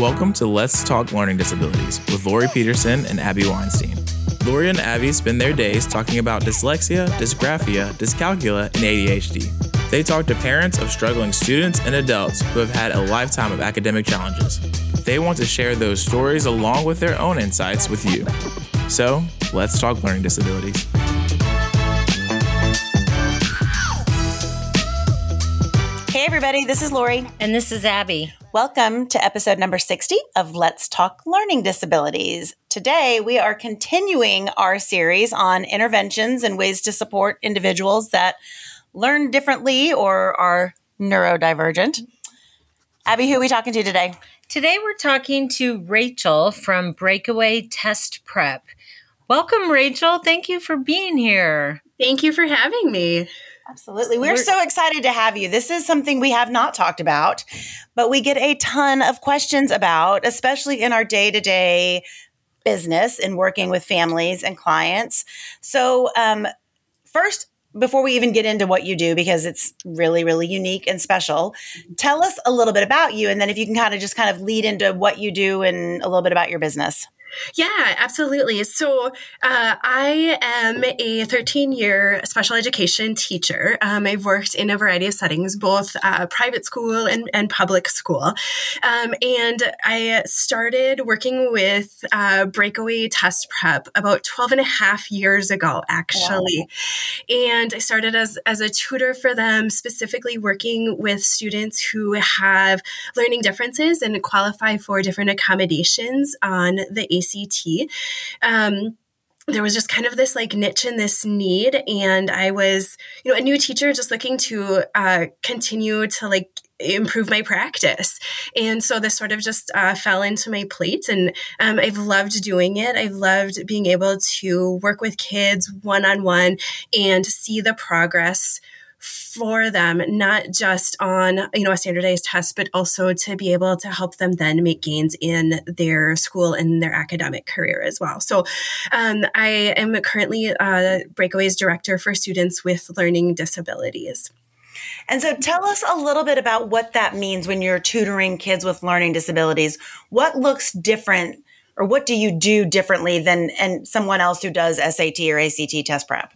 Welcome to Let's Talk Learning Disabilities with Lori Peterson and Abby Weinstein. Lori and Abby spend their days talking about dyslexia, dysgraphia, dyscalculia, and ADHD. They talk to parents of struggling students and adults who have had a lifetime of academic challenges. They want to share those stories along with their own insights with you. So, let's talk learning disabilities. Everybody, this is Lori. And this is Abby. Welcome to episode number 60 of Let's Talk Learning Disabilities. Today, we are continuing our series on interventions and ways to support individuals that learn differently or are neurodivergent. Abby, who are we talking to today? Today, we're talking to Rachel from Breakaway Test Prep. Welcome, Rachel. Thank you for being here. Thank you for having me. Absolutely. We're, We're, so excited to have you. This is something we have not talked about, but we get a ton of questions about, especially in our day to day business and working with families and clients. So, um, first, before we even get into what you do, because it's really, really unique and special, tell us a little bit about you. And then if you can kind of just kind of lead into what you do and a little bit about your business. Yeah, absolutely. So uh, I am a 13 year special education teacher. Um, I've worked in a variety of settings, both uh, private school and, and public school. Um, and I started working with uh, Breakaway Test Prep about 12 and a half years ago, actually. Wow. And I started as, as a tutor for them, specifically working with students who have learning differences and qualify for different accommodations on the ACT. Um, there was just kind of this like niche and this need and i was you know a new teacher just looking to uh, continue to like improve my practice and so this sort of just uh, fell into my plate and um, i've loved doing it i've loved being able to work with kids one-on-one and see the progress for them, not just on, you know, a standardized test, but also to be able to help them then make gains in their school and their academic career as well. So um, I am currently a Breakaway's Director for students with learning disabilities. And so tell us a little bit about what that means when you're tutoring kids with learning disabilities. What looks different or what do you do differently than and someone else who does SAT or ACT test prep?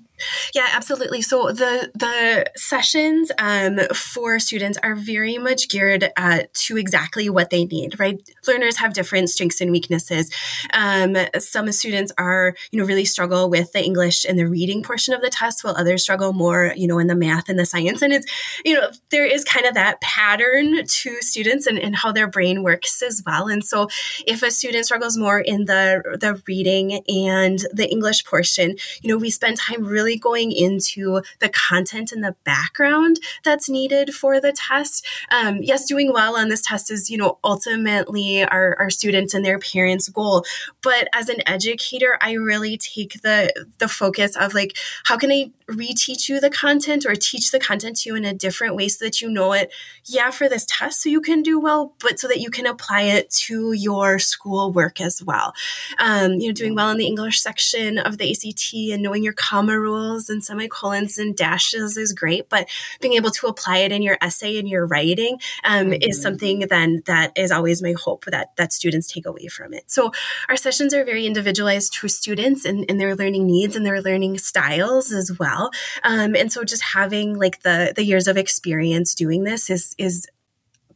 Yeah, absolutely. So the the sessions um, for students are very much geared to exactly what they need. Right, learners have different strengths and weaknesses. Um, some students are, you know, really struggle with the English and the reading portion of the test, while others struggle more, you know, in the math and the science. And it's, you know, there is kind of that pattern to students and, and how their brain works as well. And so, if a student struggles more in the the reading and the English portion, you know, we spend time really really going into the content and the background that's needed for the test. Um, yes, doing well on this test is, you know, ultimately our, our students and their parents' goal. But as an educator, I really take the the focus of like, how can I reteach you the content or teach the content to you in a different way so that you know it, yeah, for this test, so you can do well, but so that you can apply it to your school work as well. Um, you know, doing well in the English section of the ACT and knowing your comma rules and semicolons and dashes is great, but being able to apply it in your essay and your writing um, mm-hmm. is something then that is always my hope that that students take away from it. So our sessions are very individualized to students and, and their learning needs and their learning styles as well. Um, and so just having like the the years of experience doing this is is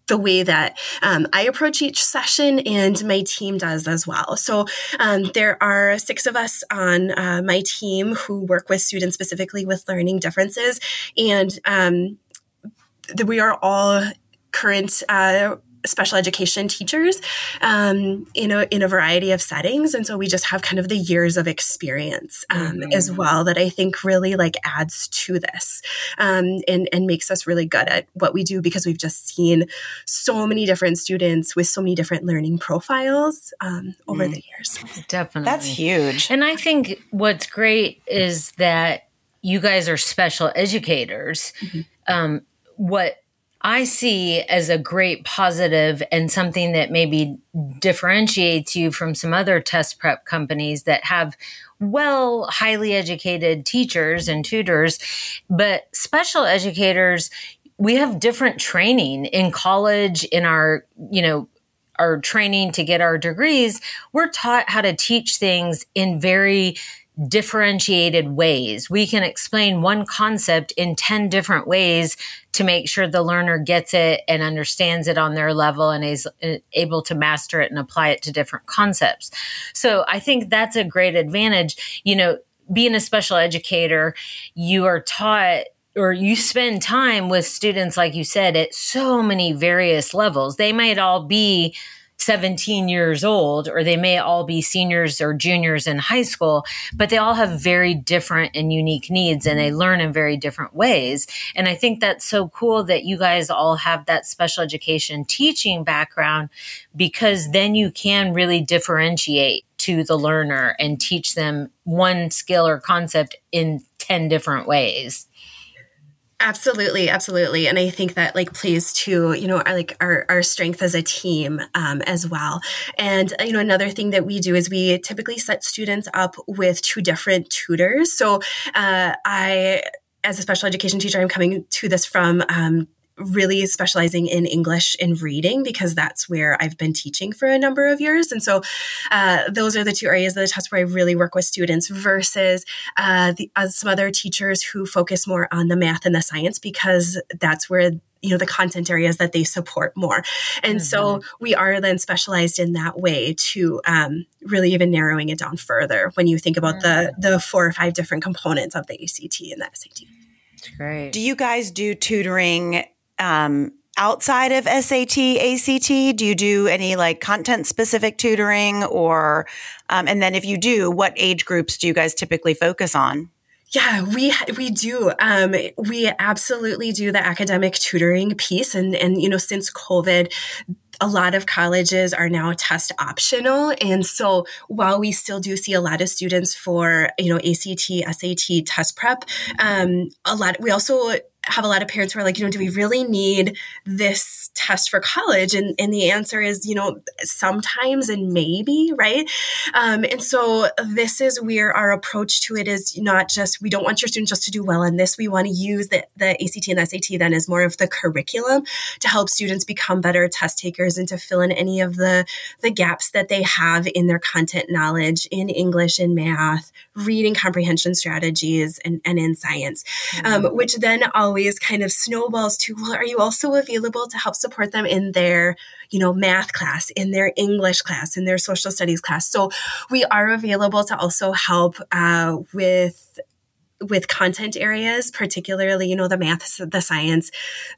the way that um, I approach each session and my team does as well. So um, there are six of us on uh, my team who work with students specifically with learning differences, and um, we are all current uh, special education teachers um, in a in a variety of settings, and so we just have kind of the years of experience um, mm-hmm. as well that I think really like adds to this um, and and makes us really good at what we do because we've just seen so many different students with so many different learning profiles um, over mm. the years. Definitely, that's huge. And I think what's great is that you guys are special educators. Mm-hmm. Um, what I see as a great positive and something that maybe differentiates you from some other test prep companies that have well, highly educated teachers and tutors, but special educators, we have different training. In college, in our, you know, our training to get our degrees, we're taught how to teach things in very differentiated ways. We can explain one concept in 10 different ways to make sure the learner gets it and understands it on their level and is uh, able to master it and apply it to different concepts. So I think that's a great advantage. You know, being a special educator, you are taught or you spend time with students, like you said, at so many various levels. They might all be 17 years old, or they may all be seniors or juniors in high school, but they all have very different and unique needs and they learn in very different ways. And I think that's so cool that you guys all have that special education teaching background because then you can really differentiate to the learner and teach them one skill or concept in 10 different ways. Absolutely, absolutely, and I think that like plays to you know our, like our our strength as a team um, as well. And you know another thing that we do is we typically set students up with two different tutors. So uh, I as a special education teacher, I'm coming to this from um, really specializing in English and reading because that's where I've been teaching for a number of years. And so uh, those are the two areas of the test where I really work with students versus uh, the, uh, some other teachers who focus more on the math and the science because that's where you know the content areas that they support more and mm-hmm. so we are then specialized in that way to um, really even narrowing it down further when you think about mm-hmm. the the four or five different components of the ACT and the SAT great do you guys do tutoring um, outside of SAT, ACT? Do you do any like content specific tutoring or, um, and then if you do, what age groups do you guys typically focus on? Yeah, we we do. Um, we absolutely do the academic tutoring piece, and and you know since COVID, a lot of colleges are now test optional. And so while we still do see a lot of students for, you know, ACT, SAT test prep, um, a lot, we also have a lot of parents who are like, you know, do we really need this test for college? And, and the answer is, you know, sometimes and maybe, right? Um, and so this is where our approach to it is not just, we don't want your students just to do well in this. We want to use the, the ACT and the SAT then as more of the curriculum to help students become better test takers and to fill in any of the, the gaps that they have in their content knowledge in English and math, reading comprehension strategies, and, and in science, mm-hmm. um, which then always always kind of snowballs to, well, are you also available to help support them in their, you know, math class, in their English class, in their social studies class? So we are available to also help uh, with with content areas, particularly, you know, the math, the science,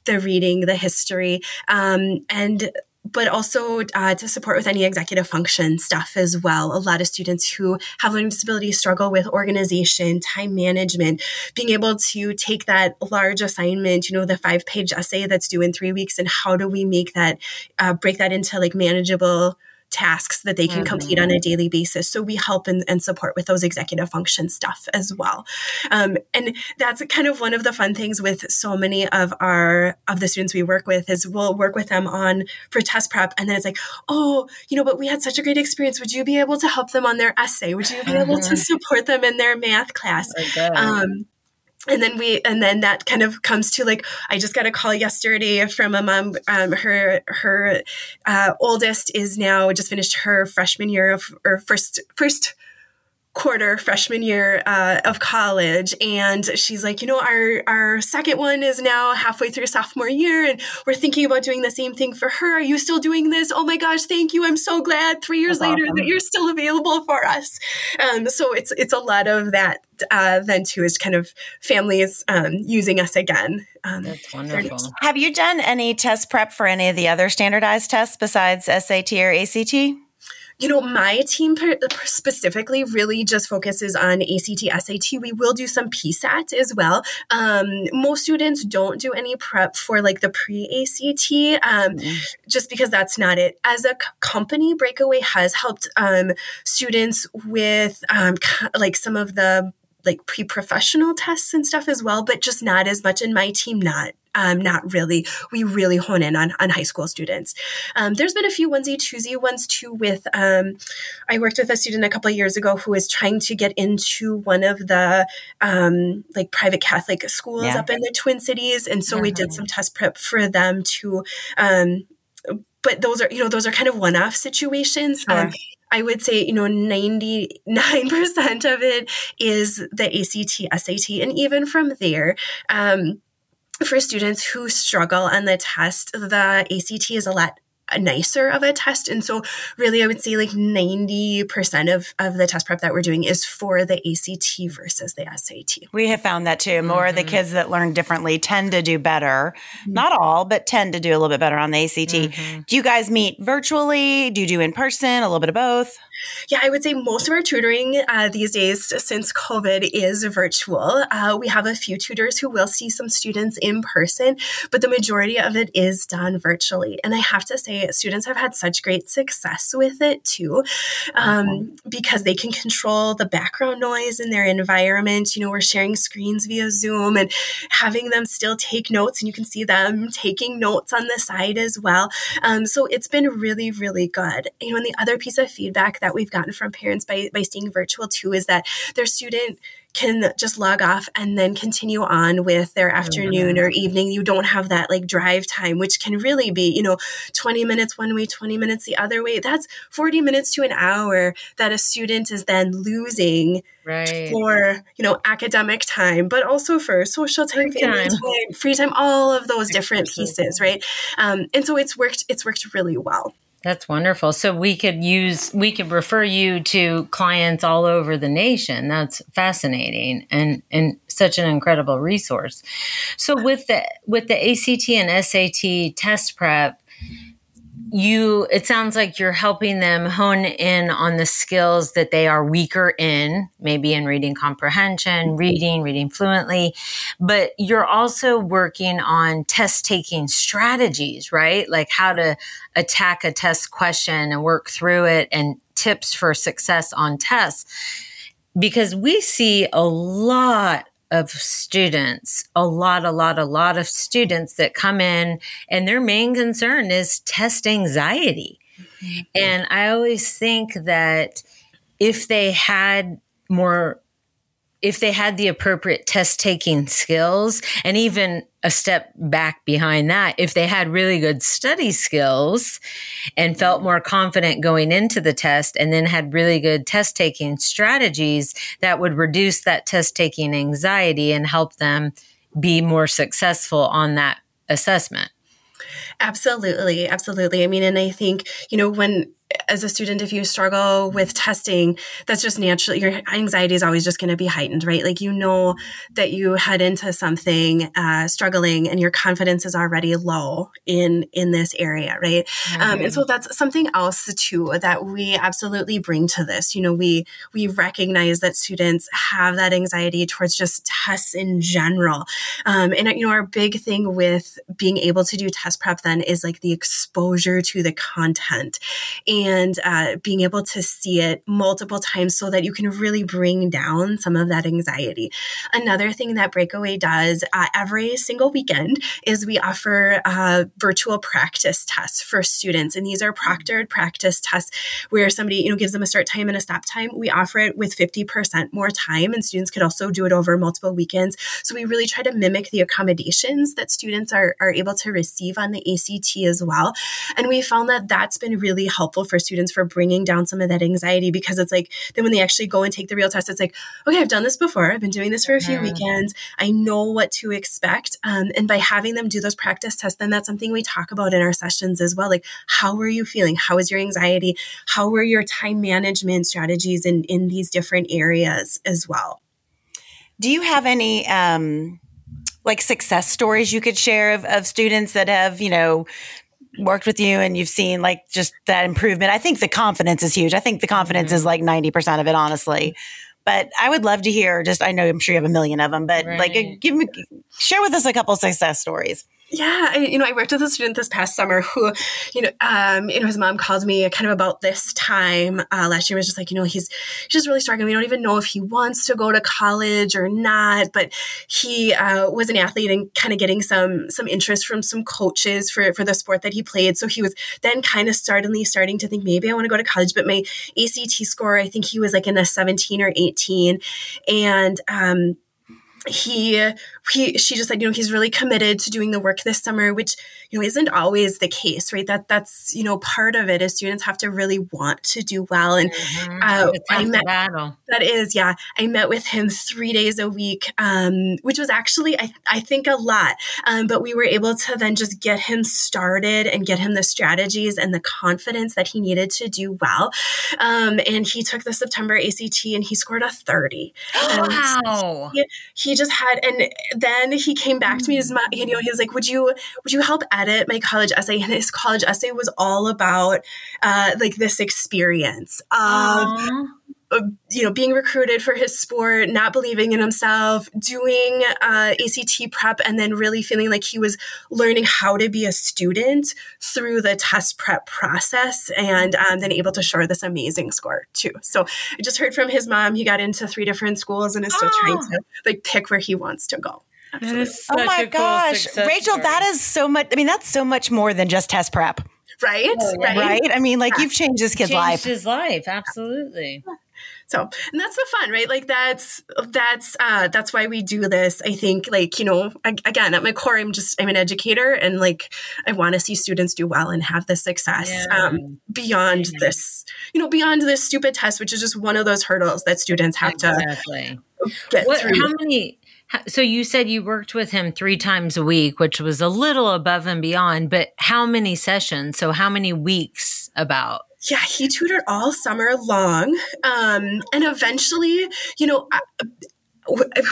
the reading, the history, um, and but also uh, to support with any executive function stuff as well. A lot of students who have learning disabilities struggle with organization, time management, being able to take that large assignment, you know, the five page essay that's due in three weeks, and how do we make that, uh, break that into like manageable tasks that they can mm-hmm. complete on a mm-hmm. daily basis. So we help and, and, support with those executive function stuff as well. Um, and that's kind of one of the fun things with so many of our of the students we work with is we'll work with them on for test prep and then it's like, oh, you know, but we had such a great experience. Would you be able to help them on their essay? Would you be able to support them in their math class? Um, and then we and then that kind of comes to like i just got a call yesterday from a mom um, her her uh, oldest is now just finished her freshman year of or first first quarter freshman year uh, of college. And she's like you know our our second one is now halfway through sophomore year and we're thinking about doing the same thing for her. Are you still doing this? Oh my gosh thank you. I'm so glad. Three years That's later awesome. that you're still available for us. Um, so it's it's a lot of that uh, then too is kind of families um, using us again um, That's wonderful. Have you done any test prep for any of the other standardized tests besides SAT or ACT? You know, my team specifically really just focuses on ACT, SAT. We will do some PSAT as well. Um, most students don't do any prep for like the pre ACT, um, mm-hmm. just because that's not it. As a c- company, Breakaway has helped um, students with um, like some of the like pre-professional tests and stuff as well, but just not as much. in my team, not um, not really. We really hone in on, on high school students. Um, there's been a few onesie twosie ones too. With um, I worked with a student a couple of years ago who was trying to get into one of the um, like private Catholic schools yeah. up in the Twin Cities, and so mm-hmm. we did mm-hmm. some test prep for them to um, but those are you know those are kind of one-off situations sure. um, I would say, you know, 99% of it is the ACT, SAT. And even from there, um, for students who struggle on the test, the ACT is a lot nicer of a test. And so really I would say like 90% of, of the test prep that we're doing is for the ACT versus the SAT. We have found that too. More mm-hmm. of the mm-hmm. kids that learn differently tend to do better. Mm-hmm. Not all, but tend to do a little bit better on the ACT. Mm-hmm. Do you guys meet virtually? Do you do in person? A little bit of both? Yeah, I would say most of our tutoring uh, these days, since COVID, is virtual. Uh, we have a few tutors who will see some students in person, but the majority of it is done virtually. And I have to say, students have had such great success with it too, um, mm-hmm. because they can control the background noise in their environment. You know, we're sharing screens via Zoom and having them still take notes, and you can see them taking notes on the side as well. Um, so it's been really, really good. You know, and the other piece of feedback that that we've gotten from parents by, by staying virtual too is that their student can just log off and then continue on with their afternoon or evening. You don't have that like drive time, which can really be, you know, 20 minutes one way, 20 minutes the other way. That's 40 minutes to an hour that a student is then losing right. for, you know, academic time, but also for social time, free time, time, free time all of those different pieces, right? Um, and so it's worked, it's worked really well. That's wonderful. So we could use we could refer you to clients all over the nation. That's fascinating and and such an incredible resource. So with the with the ACT and SAT test prep, you it sounds like you're helping them hone in on the skills that they are weaker in maybe in reading comprehension mm-hmm. reading reading fluently. But you're also working on test taking strategies right? Like how to attack a test question and work through it and tips for success on tests. Because we see a lot of students, a lot, a lot, a lot of students that come in and their main concern is test anxiety. Mm-hmm. And I always think that if they had more if they had the appropriate test taking skills and even a step back behind that, if they had really good study skills and felt mm-hmm. more confident going into the test and then had really good test taking strategies that would reduce that test taking anxiety and help them be more successful on that assessment. Absolutely. Absolutely. I mean, and I think, you know, when as a student, if you struggle with testing, that's just natural. your anxiety is always just going to be heightened, right? Like you know that you head into something uh, struggling, and your confidence is already low in in this area, right? Mm-hmm. Um, and so that's something else too that we absolutely bring to this. You know, we we recognize that students have that anxiety towards just tests in general, um, and you know our big thing with being able to do test prep then is like the exposure to the content. And and uh, being able to see it multiple times so that you can really bring down some of that anxiety. Another thing that Breakaway does uh, every single weekend is we offer uh, virtual practice tests for students, and these are proctored practice tests where somebody you know gives them a start time and a stop time. We offer it with 50% more time, and students could also do it over multiple weekends. So we really try to mimic the accommodations that students are, are able to receive on the ACT as well. And we found that that's been really helpful for students for bringing down some of that anxiety because it's like then when they actually go and take the real test, it's like, okay, I've done this before. I've been doing this for a few mm-hmm. weekends. I know what to expect. Um, and by having them do those practice tests, then that's something we talk about in our sessions as well. Like, how are you feeling? How is your anxiety? How were your time management strategies in, in these different areas as well? Do you have any um, like success stories you could share of, of students that have, you know, worked with you and you've seen like just that improvement. I think the confidence is huge. I think the confidence mm-hmm. is like 90% of it, honestly. But I would love to hear just, I know I'm sure you have a million of them, but right. like give me, share with us a couple success stories. Yeah, I, you know, I worked with a student this past summer who, you know, um, you know, his mom called me kind of about this time uh, last year. Was just like, you know, he's, he's just really struggling. We don't even know if he wants to go to college or not. But he uh, was an athlete and kind of getting some some interest from some coaches for for the sport that he played. So he was then kind of suddenly starting to think maybe I want to go to college. But my ACT score, I think he was like in a 17 or 18, and um, he he she just said you know he's really committed to doing the work this summer which you know isn't always the case right? That that's you know part of it is students have to really want to do well. And mm-hmm. uh, i met battle. that is yeah. I met with him three days a week um, which was actually I, I think a lot. Um, but we were able to then just get him started and get him the strategies and the confidence that he needed to do well. Um, and he took the september ACT and he scored a 30 wow. he, he just had and then he came back to me you know he was like would you would you help edit my college essay? And his college essay was all about uh, like this experience of you know, being recruited for his sport, not believing in himself, doing uh, ACT prep, and then really feeling like he was learning how to be a student through the test prep process, and um, then able to show this amazing score too. So I just heard from his mom; he got into three different schools and is still oh. trying to like pick where he wants to go. Oh my gosh, Rachel, story. that is so much. I mean, that's so much more than just test prep. Right, oh, right, right. I mean, like yeah. you've changed this kid's changed life. His life, absolutely. So, and that's the fun, right? Like that's that's uh, that's why we do this. I think, like you know, again, at my core, I'm just I'm an educator, and like I want to see students do well and have the success yeah. um, beyond yeah. this, you know, beyond this stupid test, which is just one of those hurdles that students have exactly. to get what, through. How many? So you said you worked with him three times a week, which was a little above and beyond. But how many sessions? So how many weeks? About yeah, he tutored all summer long. Um, and eventually, you know,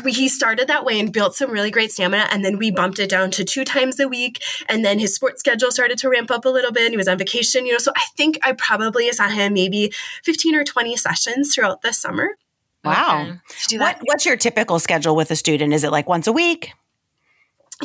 he started that way and built some really great stamina and then we bumped it down to two times a week and then his sports schedule started to ramp up a little bit and he was on vacation you know so i think i probably saw him maybe 15 or 20 sessions throughout the summer. Wow. Okay. what, what's your typical schedule with a student? Is it like once a week?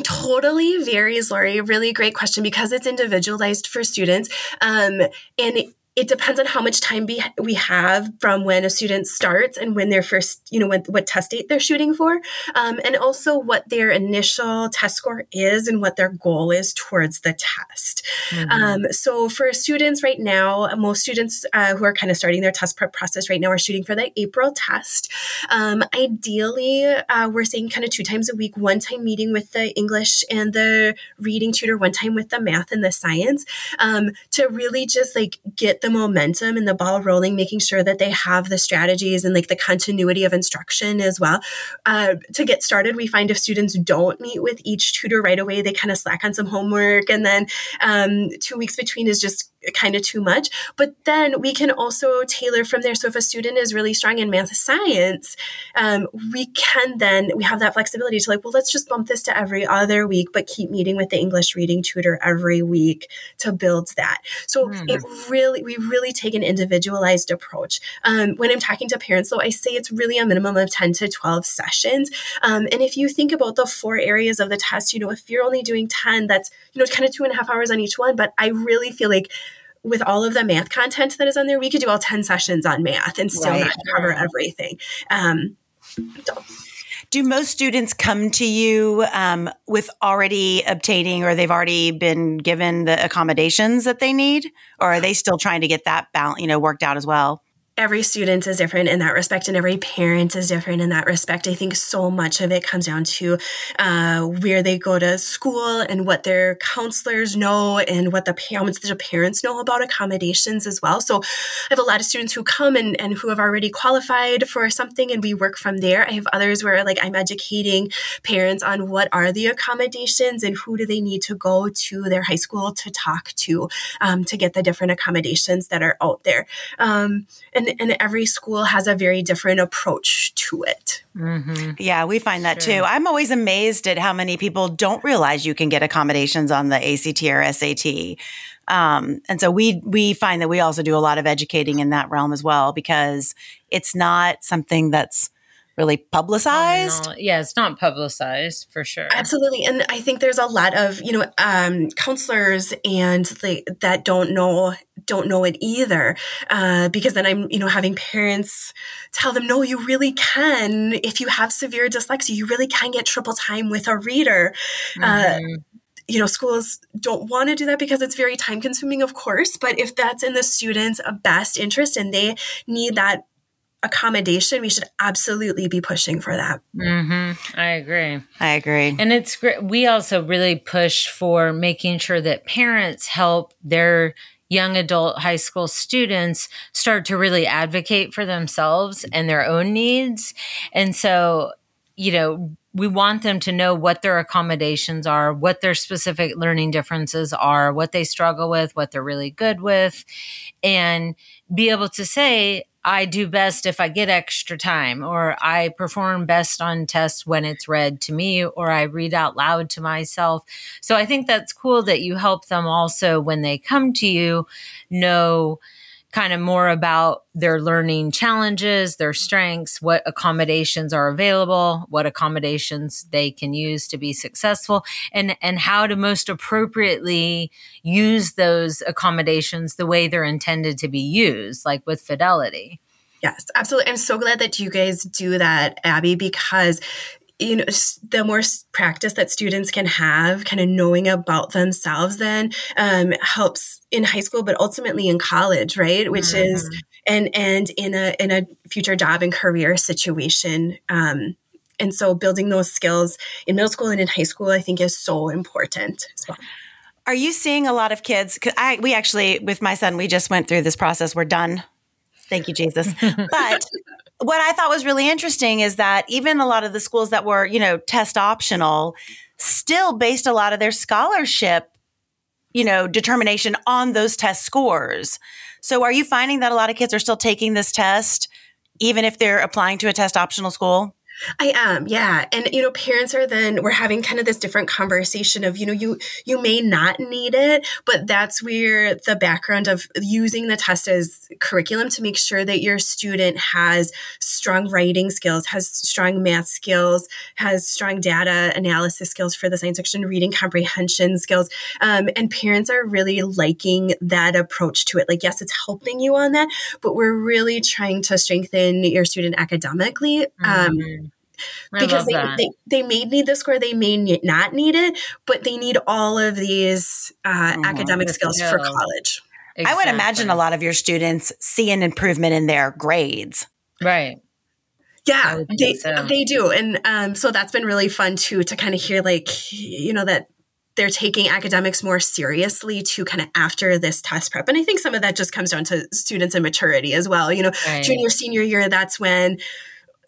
Totally varies lori. Really great question because it's individualized for students um, and it depends on how much time we, we have from when a student starts and when their first, you know, when, what test date they're shooting for, um, and also what their initial test score is and what their goal is towards the test. Mm-hmm. Um, so for students right now, most students uh, who are kind of starting their test prep process right now are shooting for the April test. Um, ideally, uh, we're saying kind of two times a week, one time meeting with the English and the reading tutor, one time with the math and the science, um, to really just like get the momentum and the ball rolling, making sure that they have the strategies and like the continuity of instruction as well. Uh, to get started, we find if students don't meet with each tutor right away, they kind of slack on some homework. And then um, two weeks between is just kind of too much. But then we can also tailor from there. So if a student is really strong in math science, um, we can then we have that flexibility to like, well, let's just bump this to every other week, but keep meeting with the English reading tutor every week to build that. So mm. it really we really take an individualized approach. Um, when I'm talking to parents, though, I say it's really a minimum of 10 to 12 sessions. Um, and if you think about the four areas of the test, you know, if you're only doing 10, that's, you know, kind of two and a half hours on each one. But I really feel like with all of the math content that is on there, we could do all 10 sessions on math and still right. not cover everything. Um, so do most students come to you um, with already obtaining or they've already been given the accommodations that they need or are they still trying to get that balance you know worked out as well every student is different in that respect and every parent is different in that respect. I think so much of it comes down to uh, where they go to school and what their counselors know and what the parents the parents know about accommodations as well. So i have a lot of students who come and, and who have already qualified for something and we work from there. I have others where like i'm educating parents on what are the accommodations and who do they need to go to their high school to talk to um, to get the different accommodations that are out there. Um, and and, and every school has a very different approach to it. Mm-hmm. Yeah, we find that sure. too. I'm always amazed at how many people don't realize you can get accommodations on the ACT or SAT. Um, and so we we find that we also do a lot of educating in that realm as well because it's not something that's really publicized. Yeah, it's not publicized for sure. Absolutely. And I think there's a lot of, you know, um, counselors and like that don't know don't know it either. Uh, because then I'm, you know, having parents tell them, no, you really can. If you have severe dyslexia, you really can get triple time with a reader. Uh, mm-hmm. Uh, you know, schools don't want to do that because it's very time consuming, of course. But if that's in the student's best interest and they need that accommodation, we should absolutely be pushing for that. Mm-hmm. I agree. I agree. And it's great. We also really push for making sure that parents help their young adult high school students start to really advocate for themselves and their own needs. And so, you know, we want them to know what their accommodations are, what their specific learning differences are, what they struggle with, what they're really good with, and be able to say, I do best if I get extra time, or I perform best on tests when it's read to me, or I read out loud to myself. So I think that's cool that you help them also when they come to you know kind of more about their learning challenges, their strengths, what accommodations are available, what accommodations they can use to be successful, and, and how to most appropriately use those accommodations the way they're intended to be used, like with fidelity. Yes, absolutely. I'm so glad that you guys do that, Abby, because you know the more practice that students can have kind of knowing about themselves then um, helps in high school but ultimately in college right which mm-hmm. is and and in a in a future job and career situation um, and so building those skills in middle school and in high school i think is so important as well are you seeing a lot of kids I, we actually with my son we just went through this process we're done thank you jesus but what I thought was really interesting is that even a lot of the schools that were, you know, test optional still based a lot of their scholarship, you know, determination on those test scores. So are you finding that a lot of kids are still taking this test even if they're applying to a test optional school? I am, yeah. And you know, parents are then we're having kind of this different conversation of, you know, you you may not need it, but that's where the background of using the test as curriculum to make sure that your student has strong writing skills, has strong math skills, has strong data analysis skills for the science fiction reading comprehension skills. Um, and parents are really liking that approach to it. Like, yes, it's helping you on that, but we're really trying to strengthen your student academically. Um, mm-hmm because they, they, they, may need the score, they may not need it, but they need all of these uh, mm-hmm. academic skills for college. Exactly. I would imagine a lot of your students see an improvement in their grades. Right. Yeah, they, so. they do. And um, so that's been really fun too, to kind of hear like, you know, that they're taking academics more seriously to kind of after this test prep. And I think some of that just comes down to students and maturity as well. You know, right. junior, senior year, that's when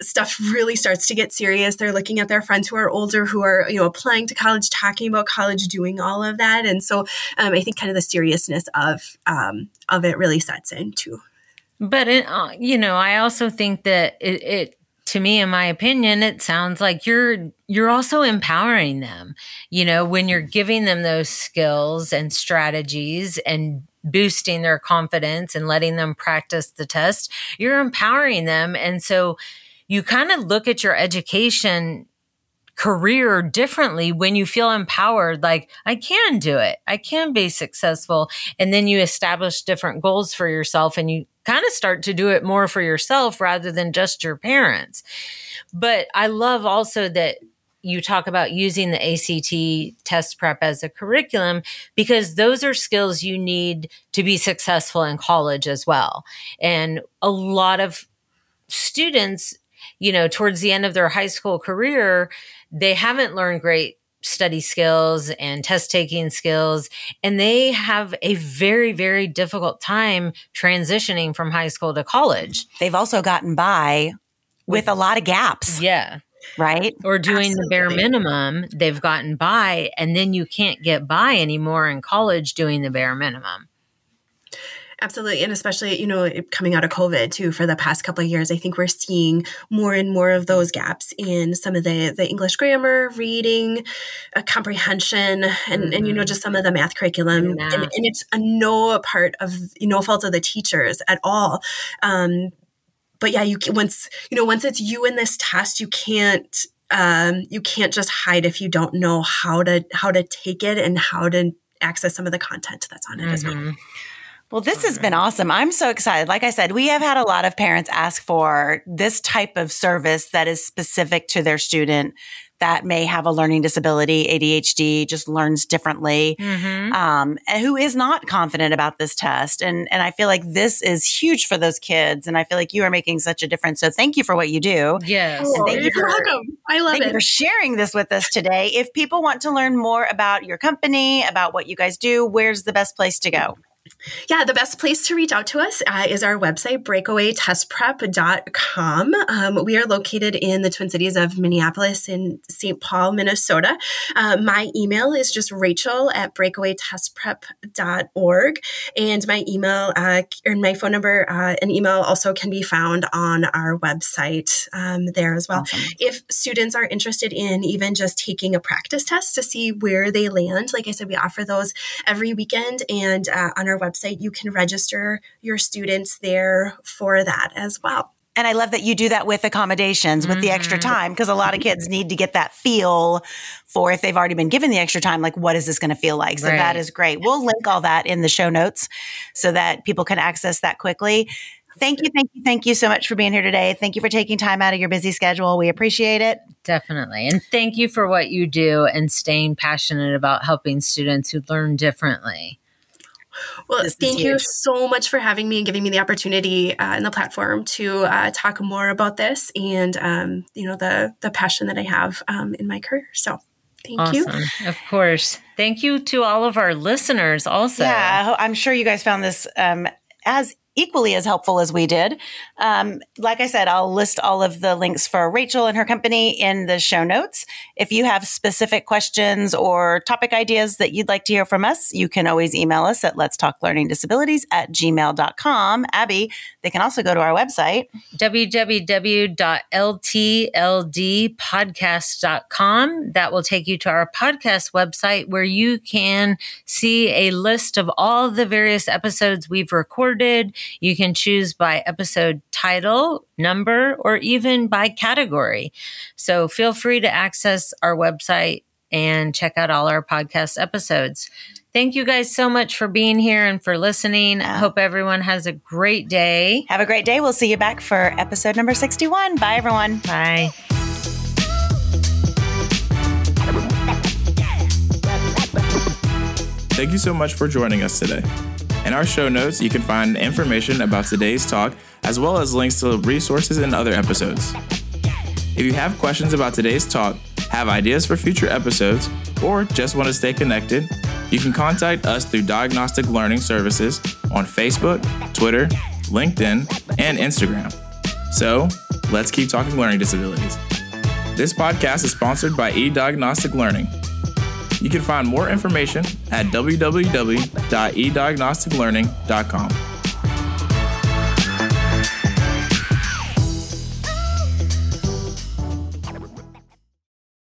stuff really starts to get serious. They're looking at their friends who are older, who are you know applying to college, talking about college, doing all of that, and so um, I think kind of the seriousness of um, of it really sets in too. But it, uh, you know, I also think that it, it to me in my opinion it sounds like you're you're also empowering them you know when you're giving them those skills and strategies and boosting their confidence and letting them practice the test you're empowering them and so you kind of look at your education career differently when you feel empowered like i can do it. I can be successful. And then you establish different goals for yourself and you kind of start to do it more for yourself rather than just your parents. But i love also that you talk about using the ACT test prep as a curriculum because those are skills you need to be successful in college as well. And a lot of students you know, towards the end of their high school career, they haven't learned great study skills and test taking skills. And they have a very, very difficult time transitioning from high school to college. They've also gotten by with, with a lot of gaps. Yeah. Right. Or doing Absolutely. the bare minimum, they've gotten by, and then you can't get by anymore in college doing the bare minimum. Absolutely. And especially, you know, coming out of COVID too, for the past couple of years, I think we're seeing more and more of those gaps in some of the, the English grammar, reading, uh, comprehension, and, mm-hmm. and, you know, mm-hmm. just some of the math curriculum. And, and, it's a no part of, you know, fault of the teachers at all. Um, but yeah, you once, you know, once it's you in this test, you can't, um, you can't just hide if you don't know how to, how to take it and how to access some of the content that's on it mm-hmm. as well. Well, this has been awesome. I'm so excited. Like I said, we have had a lot of parents ask for this type of service that is specific to their student that may have a learning disability, ADHD, just learns differently, mm-hmm. um, and who is not confident about this test. And and I feel like this is huge for those kids. And I feel like you are making such a difference. So thank you for what you do. Yes, oh, thank you for, welcome. I love it. for sharing this with us today. If people want to learn more about your company, about what you guys do, where's the best place to go? Yeah, the best place to reach out to us uh, is our website, breakawaytestprep.com. Um, we are located in the Twin Cities of Minneapolis and St. Paul, Minnesota. Uh, my email is just rachel at breakawaytestprep.org. And my email uh, or my phone number uh, and email also can be found on our website um, there as well. Awesome. If students are interested in even just taking a practice test to see where they land, like I said, we offer those every weekend and uh, on our website website, you can register your students there for that as well. And I love that you do that with accommodations with mm-hmm. the extra mm-hmm. time because a lot of kids need to get that feel for if they've already been given the extra time, like what is this going to feel like? So right. that is great. We'll link all that in the show notes so that people can access that quickly. Thank you, thank you, thank you so much for being here today. Thank you for taking time out of your busy schedule. We appreciate it. Definitely. And thank you for what you do and staying passionate about helping students who learn differently. Well, this thank you so much for having me and giving me the opportunity uh, and the platform to uh, talk more about this and um, you know the the passion that I have um, in my career. So. Thank awesome. you. Of course. Thank you to all of our listeners also. Yeah, I'm sure you guys found this um, as equally as helpful as we did. Um, like I said, I'll list all of the links for Rachel and her company in the show notes. If you have specific questions or topic ideas that you'd like to hear from us, you can always email us at let's talk learning disabilities at gmail.com. Abby, they can also go to our website www.ltldpodcast.com. That will take you to our podcast website where you can see a list of all the various episodes we've recorded you can choose by episode title, number, or even by category. So feel free to access our website and check out all our podcast episodes. Thank you guys so much for being here and for listening. I hope everyone has a great day. Have a great day. We'll see you back for episode number 61. Bye, everyone. Bye. Thank you so much for joining us today. In our show notes, you can find information about today's talk, as well as links to resources and other episodes. If you have questions about today's talk, have ideas for future episodes, or just want to stay connected, you can contact us through Diagnostic Learning Services on Facebook, Twitter, LinkedIn, and Instagram. So, let's keep talking learning disabilities. This podcast is sponsored by eDiagnostic Learning. You can find more information at www.ediagnosticlearning.com.